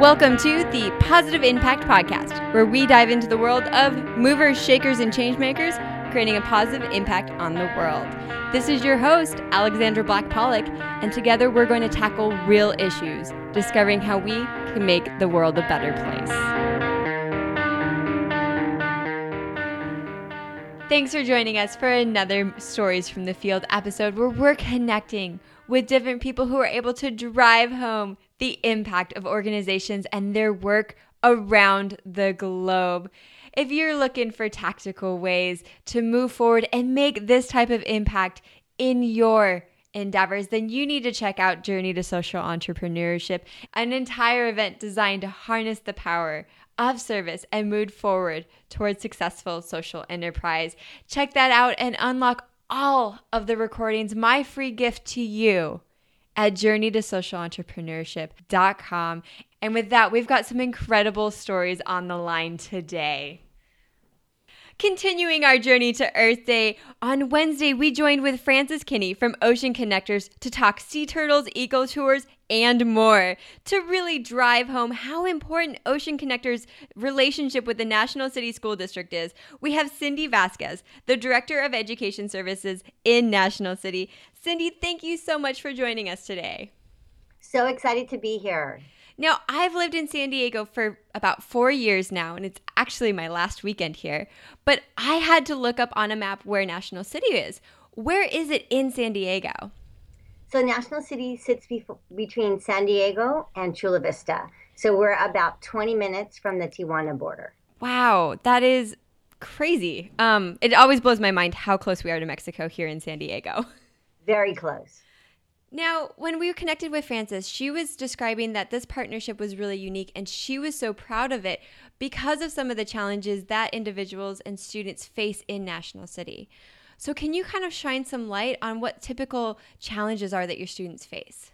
Welcome to the Positive Impact Podcast, where we dive into the world of movers, shakers, and changemakers, creating a positive impact on the world. This is your host, Alexandra Black Pollock, and together we're going to tackle real issues, discovering how we can make the world a better place. Thanks for joining us for another Stories from the Field episode where we're connecting with different people who are able to drive home the impact of organizations and their work around the globe. If you're looking for tactical ways to move forward and make this type of impact in your endeavors, then you need to check out Journey to Social Entrepreneurship, an entire event designed to harness the power of service and move forward towards successful social enterprise. Check that out and unlock all of the recordings, my free gift to you at journeytosocialentrepreneurship.com. And with that, we've got some incredible stories on the line today. Continuing our journey to Earth Day, on Wednesday, we joined with Frances Kinney from Ocean Connectors to talk sea turtles, eco tours, and more to really drive home how important Ocean Connectors' relationship with the National City School District is. We have Cindy Vasquez, the Director of Education Services in National City. Cindy, thank you so much for joining us today. So excited to be here. Now, I've lived in San Diego for about four years now, and it's actually my last weekend here. But I had to look up on a map where National City is. Where is it in San Diego? So, National City sits be- between San Diego and Chula Vista. So, we're about 20 minutes from the Tijuana border. Wow, that is crazy. Um, it always blows my mind how close we are to Mexico here in San Diego. Very close. Now, when we connected with Frances, she was describing that this partnership was really unique and she was so proud of it because of some of the challenges that individuals and students face in National City. So, can you kind of shine some light on what typical challenges are that your students face?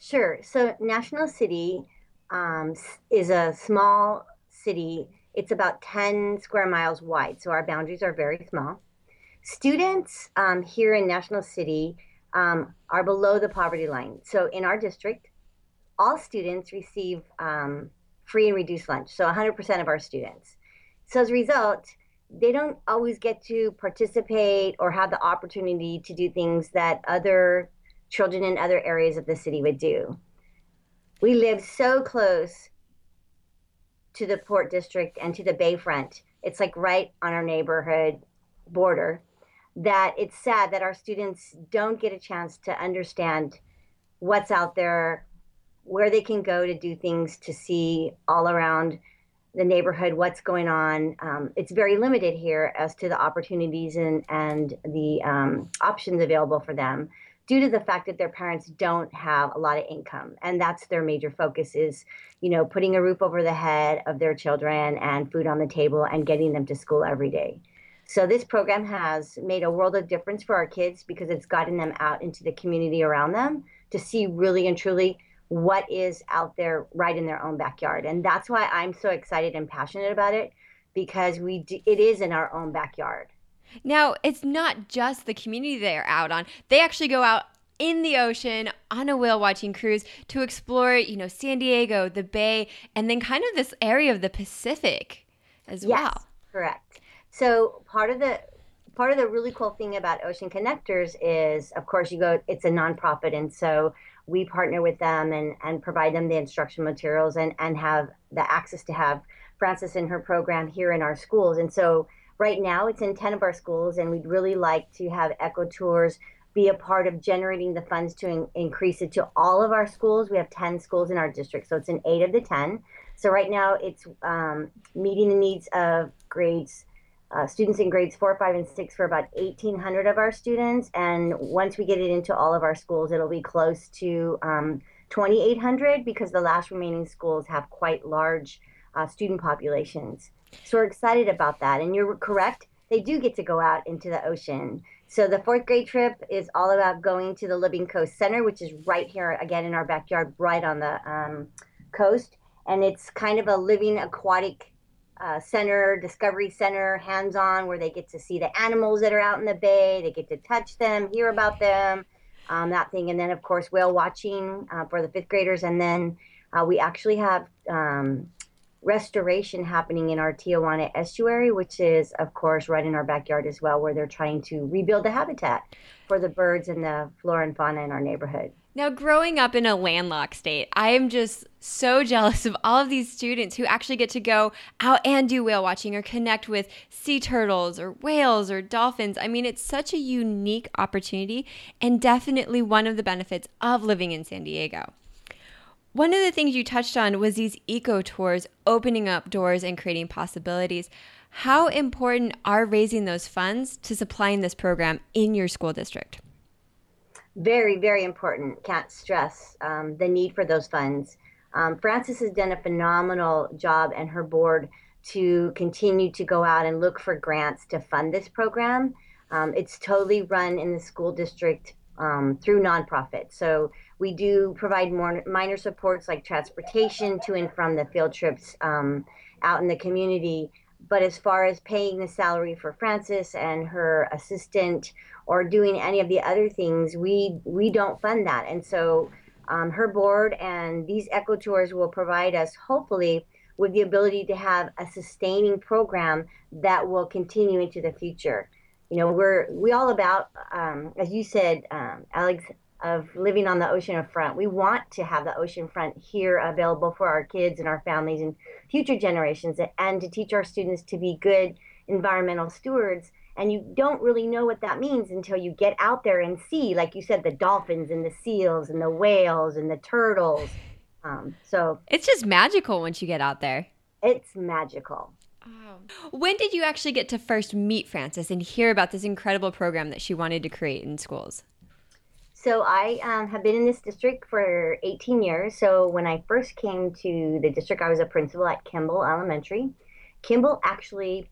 Sure. So, National City um, is a small city, it's about 10 square miles wide, so our boundaries are very small. Students um, here in National City um, are below the poverty line. So in our district, all students receive um, free and reduced lunch. So 100% of our students. So as a result, they don't always get to participate or have the opportunity to do things that other children in other areas of the city would do. We live so close to the Port District and to the Bayfront. It's like right on our neighborhood border that it's sad that our students don't get a chance to understand what's out there, where they can go to do things to see all around the neighborhood what's going on. Um, it's very limited here as to the opportunities and and the um, options available for them due to the fact that their parents don't have a lot of income and that's their major focus is you know putting a roof over the head of their children and food on the table and getting them to school every day so this program has made a world of difference for our kids because it's gotten them out into the community around them to see really and truly what is out there right in their own backyard. And that's why I'm so excited and passionate about it because we do, it is in our own backyard. Now, it's not just the community they're out on. They actually go out in the ocean on a whale watching cruise to explore, you know, San Diego, the Bay, and then kind of this area of the Pacific as yes, well. Correct. So part of the part of the really cool thing about Ocean Connectors is, of course, you go. It's a nonprofit, and so we partner with them and and provide them the instruction materials and and have the access to have Frances in her program here in our schools. And so right now it's in ten of our schools, and we'd really like to have Eco Tours be a part of generating the funds to in, increase it to all of our schools. We have 10 schools in our district, so it's in eight of the 10. So right now it's um, meeting the needs of grades uh, students in grades four, five, and six for about 1,800 of our students. And once we get it into all of our schools, it'll be close to um, 2,800 because the last remaining schools have quite large uh, student populations. So we're excited about that. And you're correct, they do get to go out into the ocean. So the fourth grade trip is all about going to the Living Coast Center, which is right here again in our backyard, right on the um, coast. And it's kind of a living aquatic uh, center, Discovery Center, hands on, where they get to see the animals that are out in the bay. They get to touch them, hear about them, um, that thing. And then, of course, whale watching uh, for the fifth graders. And then Uh, we actually have um, restoration happening in our Tijuana estuary, which is, of course, right in our backyard as well, where they're trying to rebuild the habitat for the birds and the flora and fauna in our neighborhood. Now, growing up in a landlocked state, I am just so jealous of all of these students who actually get to go out and do whale watching or connect with sea turtles or whales or dolphins. I mean, it's such a unique opportunity and definitely one of the benefits of living in San Diego. One of the things you touched on was these eco tours opening up doors and creating possibilities. How important are raising those funds to supplying this program in your school district? Very, very important. Can't stress um, the need for those funds. Um, Frances has done a phenomenal job and her board to continue to go out and look for grants to fund this program. Um, it's totally run in the school district um, through nonprofits. So we do provide more minor supports like transportation to and from the field trips um, out in the community. But as far as paying the salary for Frances and her assistant or doing any of the other things, we we don't fund that. And so um, her board and these eco tours will provide us hopefully with the ability to have a sustaining program that will continue into the future you know we're we all about um, as you said um, alex of living on the ocean front. We want to have the ocean front here available for our kids and our families and future generations and to teach our students to be good environmental stewards. And you don't really know what that means until you get out there and see like you said the dolphins and the seals and the whales and the turtles. Um, so it's just magical once you get out there. It's magical. Oh. When did you actually get to first meet Frances and hear about this incredible program that she wanted to create in schools? So I um, have been in this district for 18 years. So when I first came to the district, I was a principal at Kimball Elementary. Kimball actually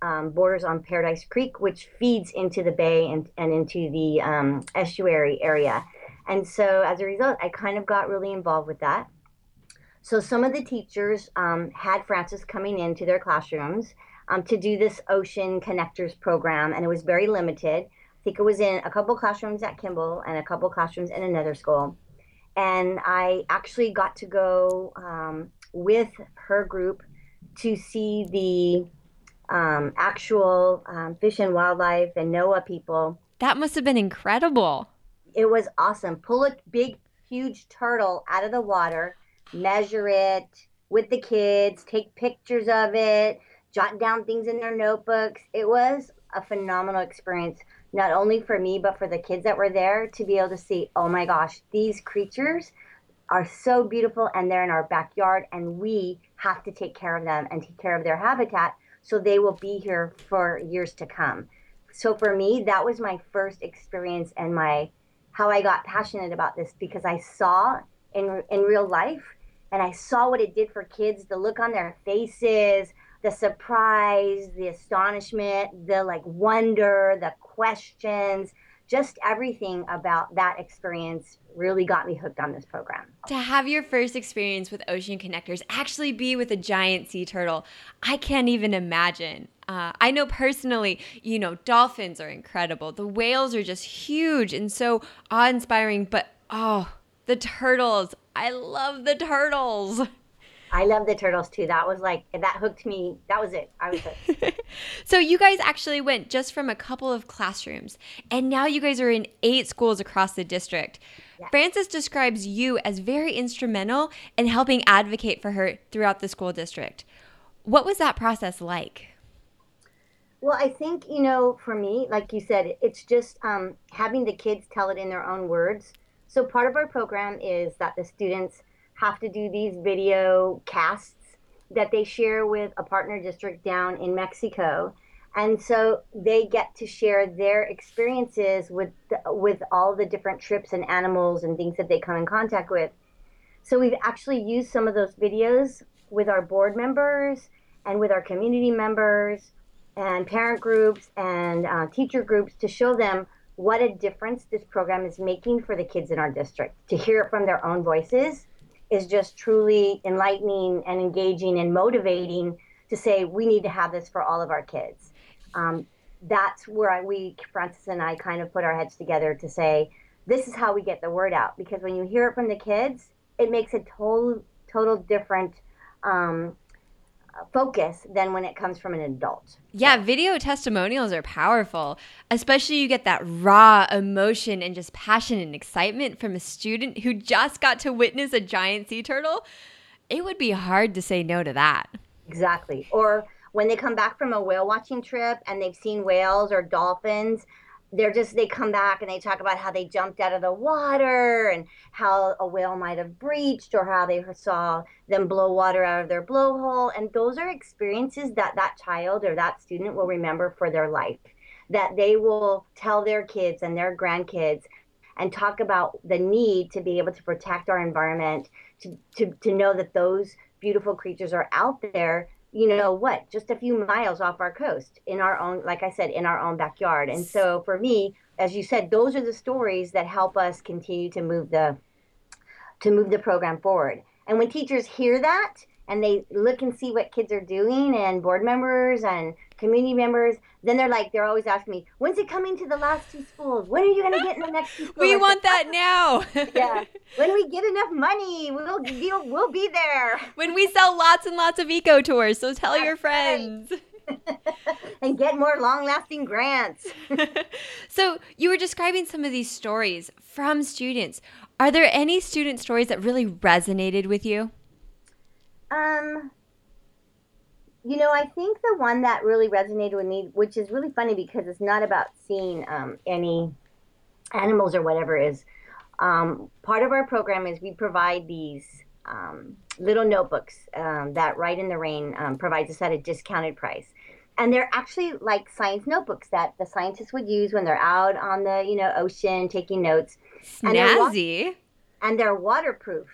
um, borders on Paradise Creek, which feeds into the bay and, and into the um, estuary area. And so as a result, I kind of got really involved with that. So some of the teachers um, had Frances coming into their classrooms um, to do this Ocean Connectors program, and it was very limited. I think it was in a couple classrooms at Kimball and a couple classrooms in another school. And I actually got to go um, with her group to see the um, actual um, fish and wildlife and NOAA people. That must have been incredible. It was awesome. Pull a big, huge turtle out of the water measure it with the kids, take pictures of it, jot down things in their notebooks. It was a phenomenal experience, not only for me, but for the kids that were there to be able to see, oh my gosh, these creatures are so beautiful and they're in our backyard, and we have to take care of them and take care of their habitat so they will be here for years to come. So for me, that was my first experience and my how I got passionate about this because I saw in in real life and I saw what it did for kids the look on their faces, the surprise, the astonishment, the like wonder, the questions, just everything about that experience really got me hooked on this program. To have your first experience with Ocean Connectors actually be with a giant sea turtle, I can't even imagine. Uh, I know personally, you know, dolphins are incredible. The whales are just huge and so awe inspiring, but oh, the turtles. I love the turtles. I love the turtles too. That was like that hooked me. That was it. I was hooked. so you guys actually went just from a couple of classrooms, and now you guys are in eight schools across the district. Yes. Frances describes you as very instrumental in helping advocate for her throughout the school district. What was that process like? Well, I think you know, for me, like you said, it's just um, having the kids tell it in their own words so part of our program is that the students have to do these video casts that they share with a partner district down in Mexico. And so they get to share their experiences with the, with all the different trips and animals and things that they come in contact with. So we've actually used some of those videos with our board members and with our community members and parent groups and uh, teacher groups to show them what a difference this program is making for the kids in our district. To hear it from their own voices is just truly enlightening and engaging and motivating to say we need to have this for all of our kids. Um, that's where I, we, Frances and I, kind of put our heads together to say this is how we get the word out because when you hear it from the kids, it makes a total total different um, focus than when it comes from an adult. Yeah, video testimonials are powerful, especially you get that raw emotion and just passion and excitement from a student who just got to witness a giant sea turtle. It would be hard to say no to that. Exactly. Or when they come back from a whale watching trip and they've seen whales or dolphins, they're just they come back and they talk about how they jumped out of the water and how a whale might have breached or how they saw them blow water out of their blowhole. And those are experiences that that child or that student will remember for their life that they will tell their kids and their grandkids and talk about the need to be able to protect our environment to, to, to know that those beautiful creatures are out there you know what, just a few miles off our coast in our own, like I said, in our own backyard. And so for me, as you said, those are the stories that help us continue to move the to move the program forward. And when teachers hear that and they look and see what kids are doing and board members and community members, then they're like, they're always asking me, when's it coming to the last two schools? When are you going to get in the next two schools? We want that now. yeah. When we get enough money, we'll, we'll, we'll be there. When we sell lots and lots of eco tours, so tell That's your friends. Right. and get more long lasting grants. so, you were describing some of these stories from students. Are there any student stories that really resonated with you? Um, you know, I think the one that really resonated with me, which is really funny because it's not about seeing um, any animals or whatever, is um, part of our program is we provide these um, little notebooks um, that Rite in the Rain um, provides us at a discounted price. And they're actually like science notebooks that the scientists would use when they're out on the you know ocean taking notes. Snazzy. And they're, wa- and they're waterproof.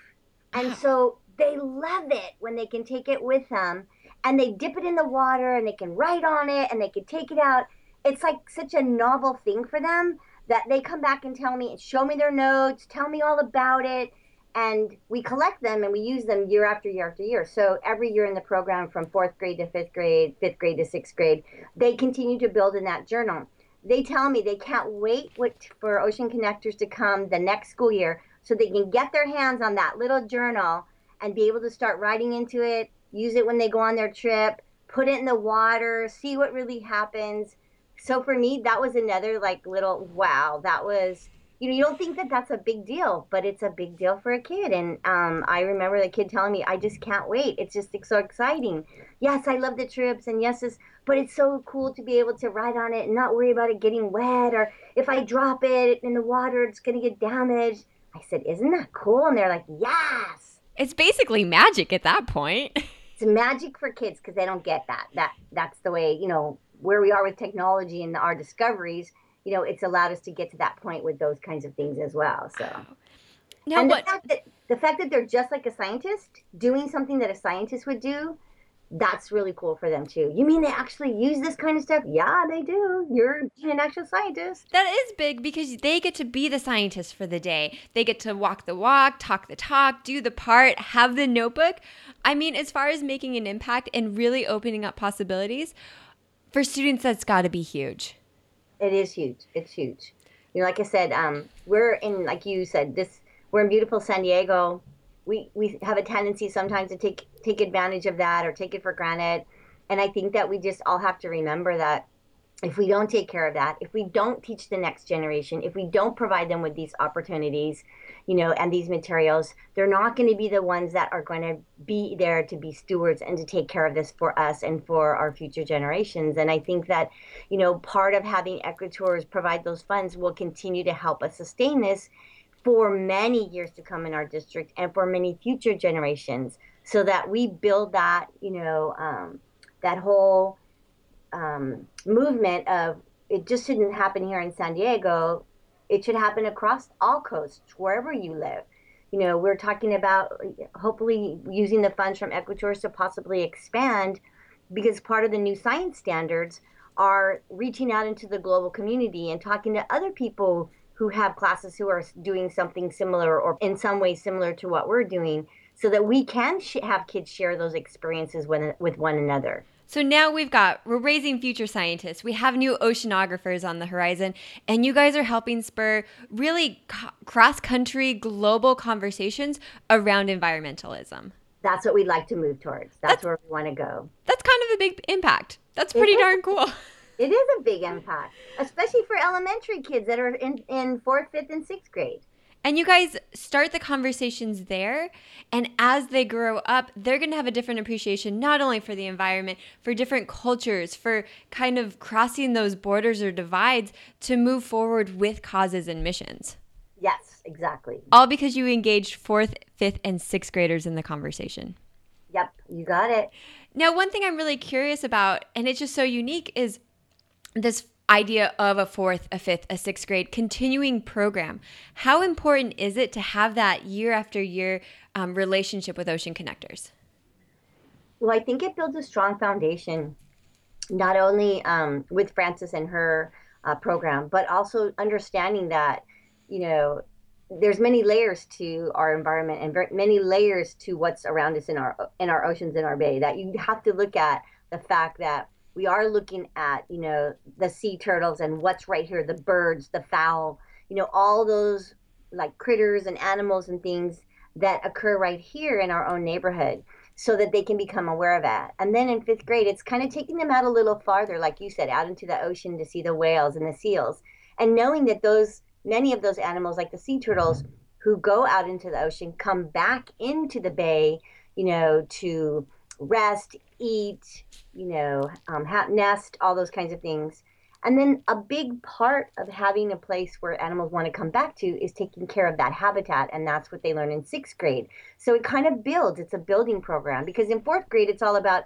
And so they love it when they can take it with them and they dip it in the water and they can write on it and they can take it out. It's like such a novel thing for them that they come back and tell me and show me their notes, tell me all about it. And we collect them and we use them year after year after year. So every year in the program, from fourth grade to fifth grade, fifth grade to sixth grade, they continue to build in that journal. They tell me they can't wait for Ocean Connectors to come the next school year so they can get their hands on that little journal and be able to start writing into it, use it when they go on their trip, put it in the water, see what really happens. So for me, that was another like little wow. That was you know you don't think that that's a big deal, but it's a big deal for a kid. And um, I remember the kid telling me, "I just can't wait. It's just so exciting." Yes, I love the trips, and yes, it's, but it's so cool to be able to ride on it and not worry about it getting wet, or if I drop it in the water, it's gonna get damaged. I said, "Isn't that cool?" And they're like, "Yes." It's basically magic at that point. it's magic for kids because they don't get that. That that's the way you know where we are with technology and our discoveries. You know, it's allowed us to get to that point with those kinds of things as well. So, now and what? The fact, that, the fact that they're just like a scientist doing something that a scientist would do that's really cool for them too. You mean they actually use this kind of stuff? Yeah, they do. You're an actual scientist. That is big because they get to be the scientist for the day. They get to walk the walk, talk the talk, do the part, have the notebook. I mean, as far as making an impact and really opening up possibilities, for students, that's got to be huge. It is huge. It's huge. You know, like I said, um, we're in, like you said, this. We're in beautiful San Diego we we have a tendency sometimes to take take advantage of that or take it for granted. And i think that we just all have to remember that if we don't take care of that if we don't teach the next generation if we don't provide them with these opportunities you know and these materials they're not going to be the ones that are going to be there to be stewards and to take care of this for us and for our future generations. And i think that you know part of having ecotours provide those funds will continue to help us sustain this for many years to come in our district and for many future generations so that we build that you know um, that whole um, movement of it just shouldn't happen here in san diego. It should happen across all coasts wherever you live. You know we're talking about hopefully using the funds from ecotours to possibly expand because part of the new science standards are reaching out into the global community and talking to other people who have classes who are doing something similar or in some way similar to what we're doing so that we can sh- have kids share those experiences with, with one another. So now we've got, we're raising future scientists. We have new oceanographers on the horizon, and you guys are helping spur really co- cross country global conversations around environmentalism. That's what we'd like to move towards. That's, that's where we want to go. That's kind of a big impact. That's pretty darn cool. It is a big impact, especially for elementary kids that are in, in fourth, fifth, and sixth grade. And you guys start the conversations there. And as they grow up, they're going to have a different appreciation, not only for the environment, for different cultures, for kind of crossing those borders or divides to move forward with causes and missions. Yes, exactly. All because you engaged fourth, fifth, and sixth graders in the conversation. Yep, you got it. Now, one thing I'm really curious about, and it's just so unique, is this idea of a fourth, a fifth, a sixth grade continuing program. How important is it to have that year after year um, relationship with Ocean Connectors? Well, I think it builds a strong foundation, not only um, with Frances and her uh, program, but also understanding that, you know, there's many layers to our environment and very, many layers to what's around us in our in our oceans in our bay that you have to look at the fact that we are looking at you know the sea turtles and what's right here the birds the fowl you know all those like critters and animals and things that occur right here in our own neighborhood so that they can become aware of that. And then in fifth grade it's kind of taking them out a little farther like you said out into the ocean to see the whales and the seals. And knowing that those many of those animals like the sea turtles who go out into the ocean come back into the bay you know to rest eat, you know, um, ha- nest, all those kinds of things. And then a big part of having a place where animals want to come back to is taking care of that habitat. And that's what they learn in sixth grade. So it kind of builds, it's a building program because in fourth grade, it's all about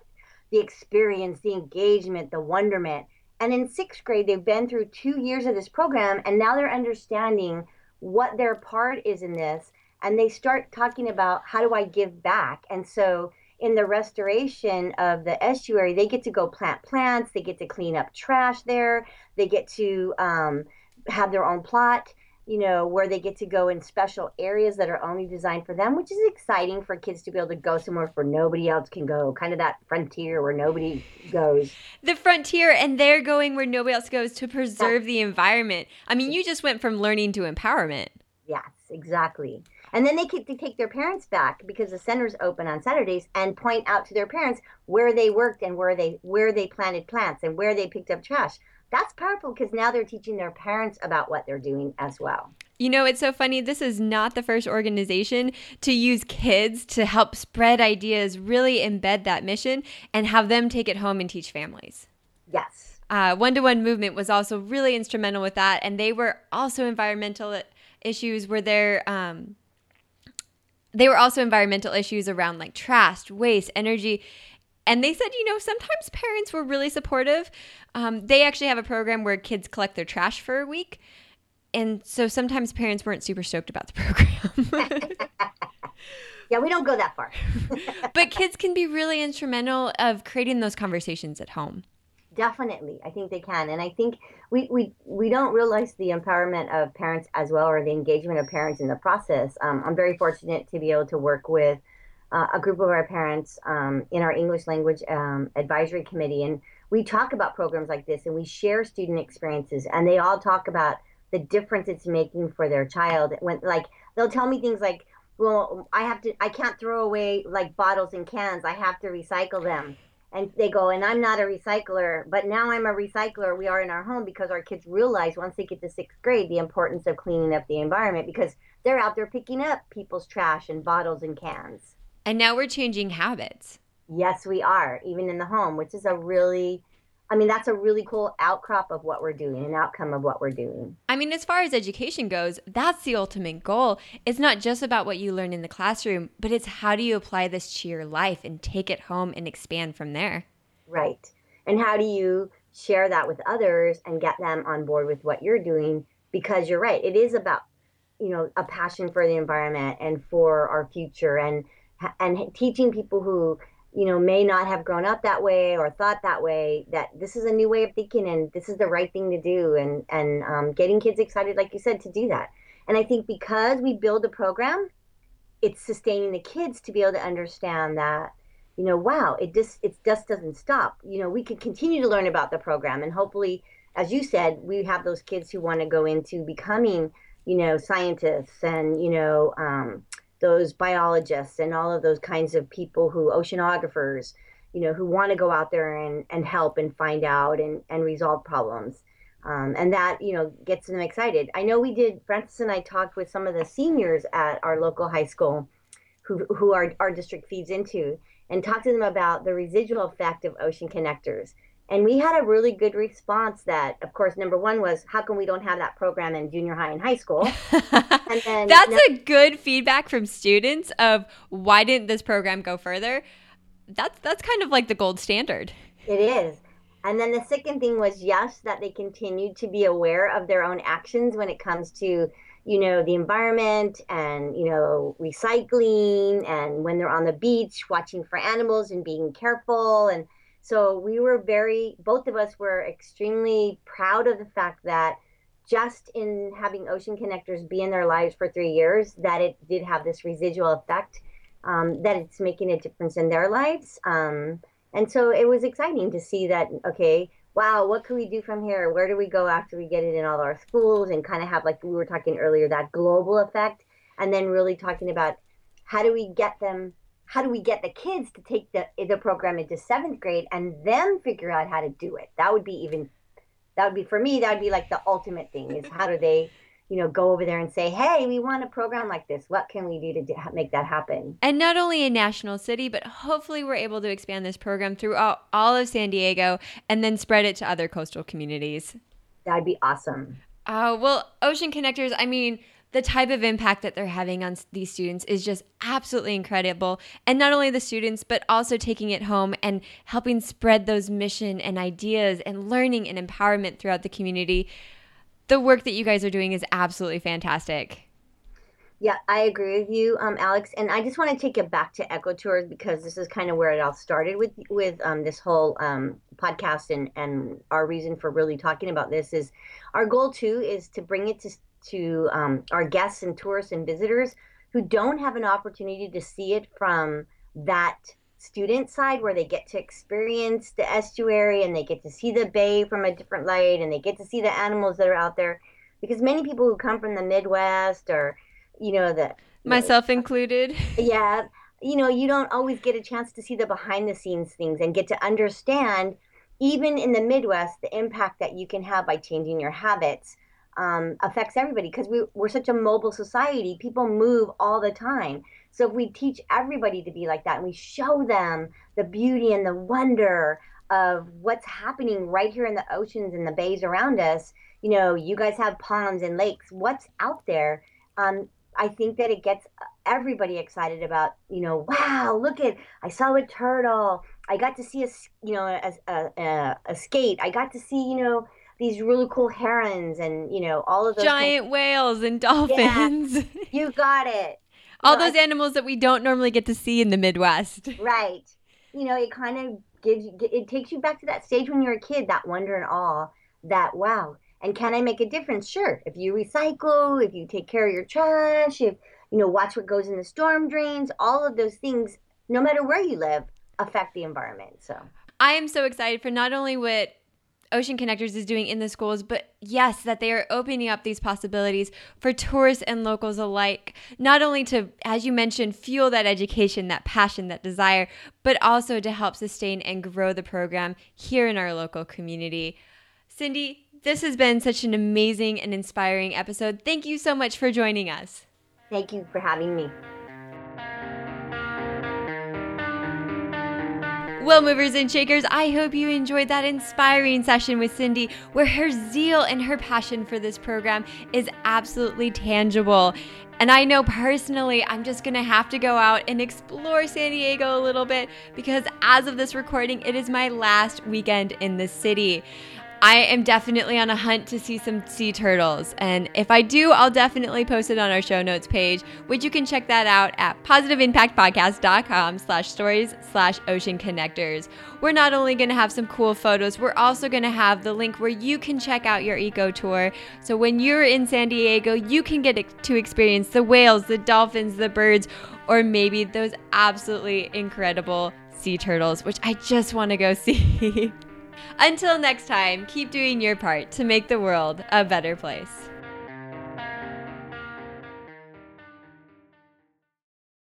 the experience, the engagement, the wonderment. And in sixth grade, they've been through two years of this program and now they're understanding what their part is in this. And they start talking about how do I give back? And so in the restoration of the estuary, they get to go plant plants, they get to clean up trash there, they get to um, have their own plot, you know, where they get to go in special areas that are only designed for them, which is exciting for kids to be able to go somewhere where nobody else can go, kind of that frontier where nobody goes. The frontier, and they're going where nobody else goes to preserve the environment. I mean, you just went from learning to empowerment. Yes, exactly. And then they to take their parents back because the center's open on Saturdays and point out to their parents where they worked and where they where they planted plants and where they picked up trash. That's powerful because now they're teaching their parents about what they're doing as well. You know, it's so funny. This is not the first organization to use kids to help spread ideas, really embed that mission, and have them take it home and teach families. Yes. One to one movement was also really instrumental with that. And they were also environmental issues where they're um, they were also environmental issues around like trash, waste, energy. And they said, you know, sometimes parents were really supportive. Um, they actually have a program where kids collect their trash for a week. And so sometimes parents weren't super stoked about the program. yeah, we don't go that far. but kids can be really instrumental of creating those conversations at home. Definitely, I think they can, and I think we we we don't realize the empowerment of parents as well, or the engagement of parents in the process. Um, I'm very fortunate to be able to work with uh, a group of our parents um, in our English language um, advisory committee, and we talk about programs like this, and we share student experiences, and they all talk about the difference it's making for their child. When like they'll tell me things like, "Well, I have to, I can't throw away like bottles and cans. I have to recycle them." And they go and i'm not a recycler but now i'm a recycler. We are in our home because our kids realize once they get to sixth grade the importance of cleaning up the environment because they're out there picking up people's trash and bottles and cans. And now we're changing habits. Yes we are even in the home which is a really I mean, that's a really cool outcrop of what we're doing, an outcome of what we're doing. I mean, as far as education goes, that's the ultimate goal. It's not just about what you learn in the classroom, but it's how do you apply this to your life and take it home and expand from there. Right. And how do you share that with others and get them on board with what you're doing? Because you're right, it is about, you know, a passion for the environment and for our future and and teaching people who you know may not have grown up that way or thought that way that this is a new way of thinking and this is the right thing to do and and um, getting kids excited like you said to do that. And i think because we build a program it's sustaining the kids to be able to understand that you know wow it just it just doesn't stop. You know we can continue to learn about the program and hopefully as you said we have those kids who want to go into becoming you know scientists and you know um, those biologists and all of those kinds of people who oceanographers you know who want to go out there and, and help and find out and, and resolve problems. Um, and that you know gets them excited. I know we did frances and i talked with some of the seniors at our local high school who, who our, our district feeds into and talked to them about the residual effect of ocean connectors and we had a really good response that of course number one was how come we don't have that program in junior high and high school? And then that's no- a good feedback from students of why didn't this program go further? That's that's kind of like the gold standard. It is. And then the second thing was yes that they continued to be aware of their own actions when it comes to you know the environment and you know recycling and when they're on the beach watching for animals and being careful and so we were very, both of us were extremely proud of the fact that just in having Ocean Connectors be in their lives for three years, that it did have this residual effect, um, that it's making a difference in their lives. Um, and so it was exciting to see that, okay, wow, what can we do from here? Where do we go after we get it in all our schools and kind of have, like we were talking earlier, that global effect? And then really talking about how do we get them how do we get the kids to take the the program into seventh grade and then figure out how to do it? That would be even that would be for me that would be like the ultimate thing is how do they you know go over there and say hey we want a program like this. What can we do to do, make that happen? And not only in national city but hopefully we're able to expand this program throughout all of san diego and then spread it to other coastal communities. That'd be awesome. Uh, well ocean connectors i mean the type of impact that they're having on these students is just absolutely incredible. And not only the students, but also taking it home and helping spread those mission and ideas and learning and empowerment throughout the community. The work that you guys are doing is absolutely fantastic. Yeah, I agree with you, um, Alex. And I just want to take it back to Eco Tours because this is kind of where it all started with with um, this whole um, podcast and and our reason for really talking about this is our goal too is to bring it to to um, our guests and tourists and visitors who don't have an opportunity to see it from that student side where they get to experience the estuary and they get to see the bay from a different light and they get to see the animals that are out there. Because many people who come from the midwest or you know the myself included. Yeah you know you don't always get a chance to see the behind the scenes things and get to understand even in the midwest the impact that you can have by changing your habits um, affects everybody because we, we're such a mobile society. People move all the time. So if we teach everybody to be like that and we show them the beauty and the wonder of what's happening right here in the oceans and the bays around us, you know, you guys have ponds and lakes, what's out there? Um, I think that it gets everybody excited about, you know, wow, look at, I saw a turtle. I got to see a, you know, a, a, a, a skate. I got to see, you know, these really cool herons and you know all of those giant whales and dolphins. Yeah, you got it. all you know, those I, animals that we don't normally get to see in the Midwest. Right. You know, it kind of gives you, it takes you back to that stage when you're a kid, that wonder and awe that wow. And can I make a difference? Sure. If you recycle, if you take care of your trash, if you know, watch what goes in the storm drains, all of those things, no matter where you live, affect the environment. So I am so excited for not only what Ocean Connectors is doing in the schools, but yes, that they are opening up these possibilities for tourists and locals alike, not only to, as you mentioned, fuel that education, that passion, that desire, but also to help sustain and grow the program here in our local community. Cindy, this has been such an amazing and inspiring episode. Thank you so much for joining us. Thank you for having me. Well, movers and shakers, I hope you enjoyed that inspiring session with Cindy, where her zeal and her passion for this program is absolutely tangible. And I know personally, I'm just gonna have to go out and explore San Diego a little bit because as of this recording, it is my last weekend in the city. I am definitely on a hunt to see some sea turtles. And if I do, I'll definitely post it on our show notes page, which you can check that out at positiveimpactpodcast.com slash stories slash ocean connectors. We're not only going to have some cool photos, we're also going to have the link where you can check out your eco tour. So when you're in San Diego, you can get to experience the whales, the dolphins, the birds, or maybe those absolutely incredible sea turtles, which I just want to go see. Until next time, keep doing your part to make the world a better place.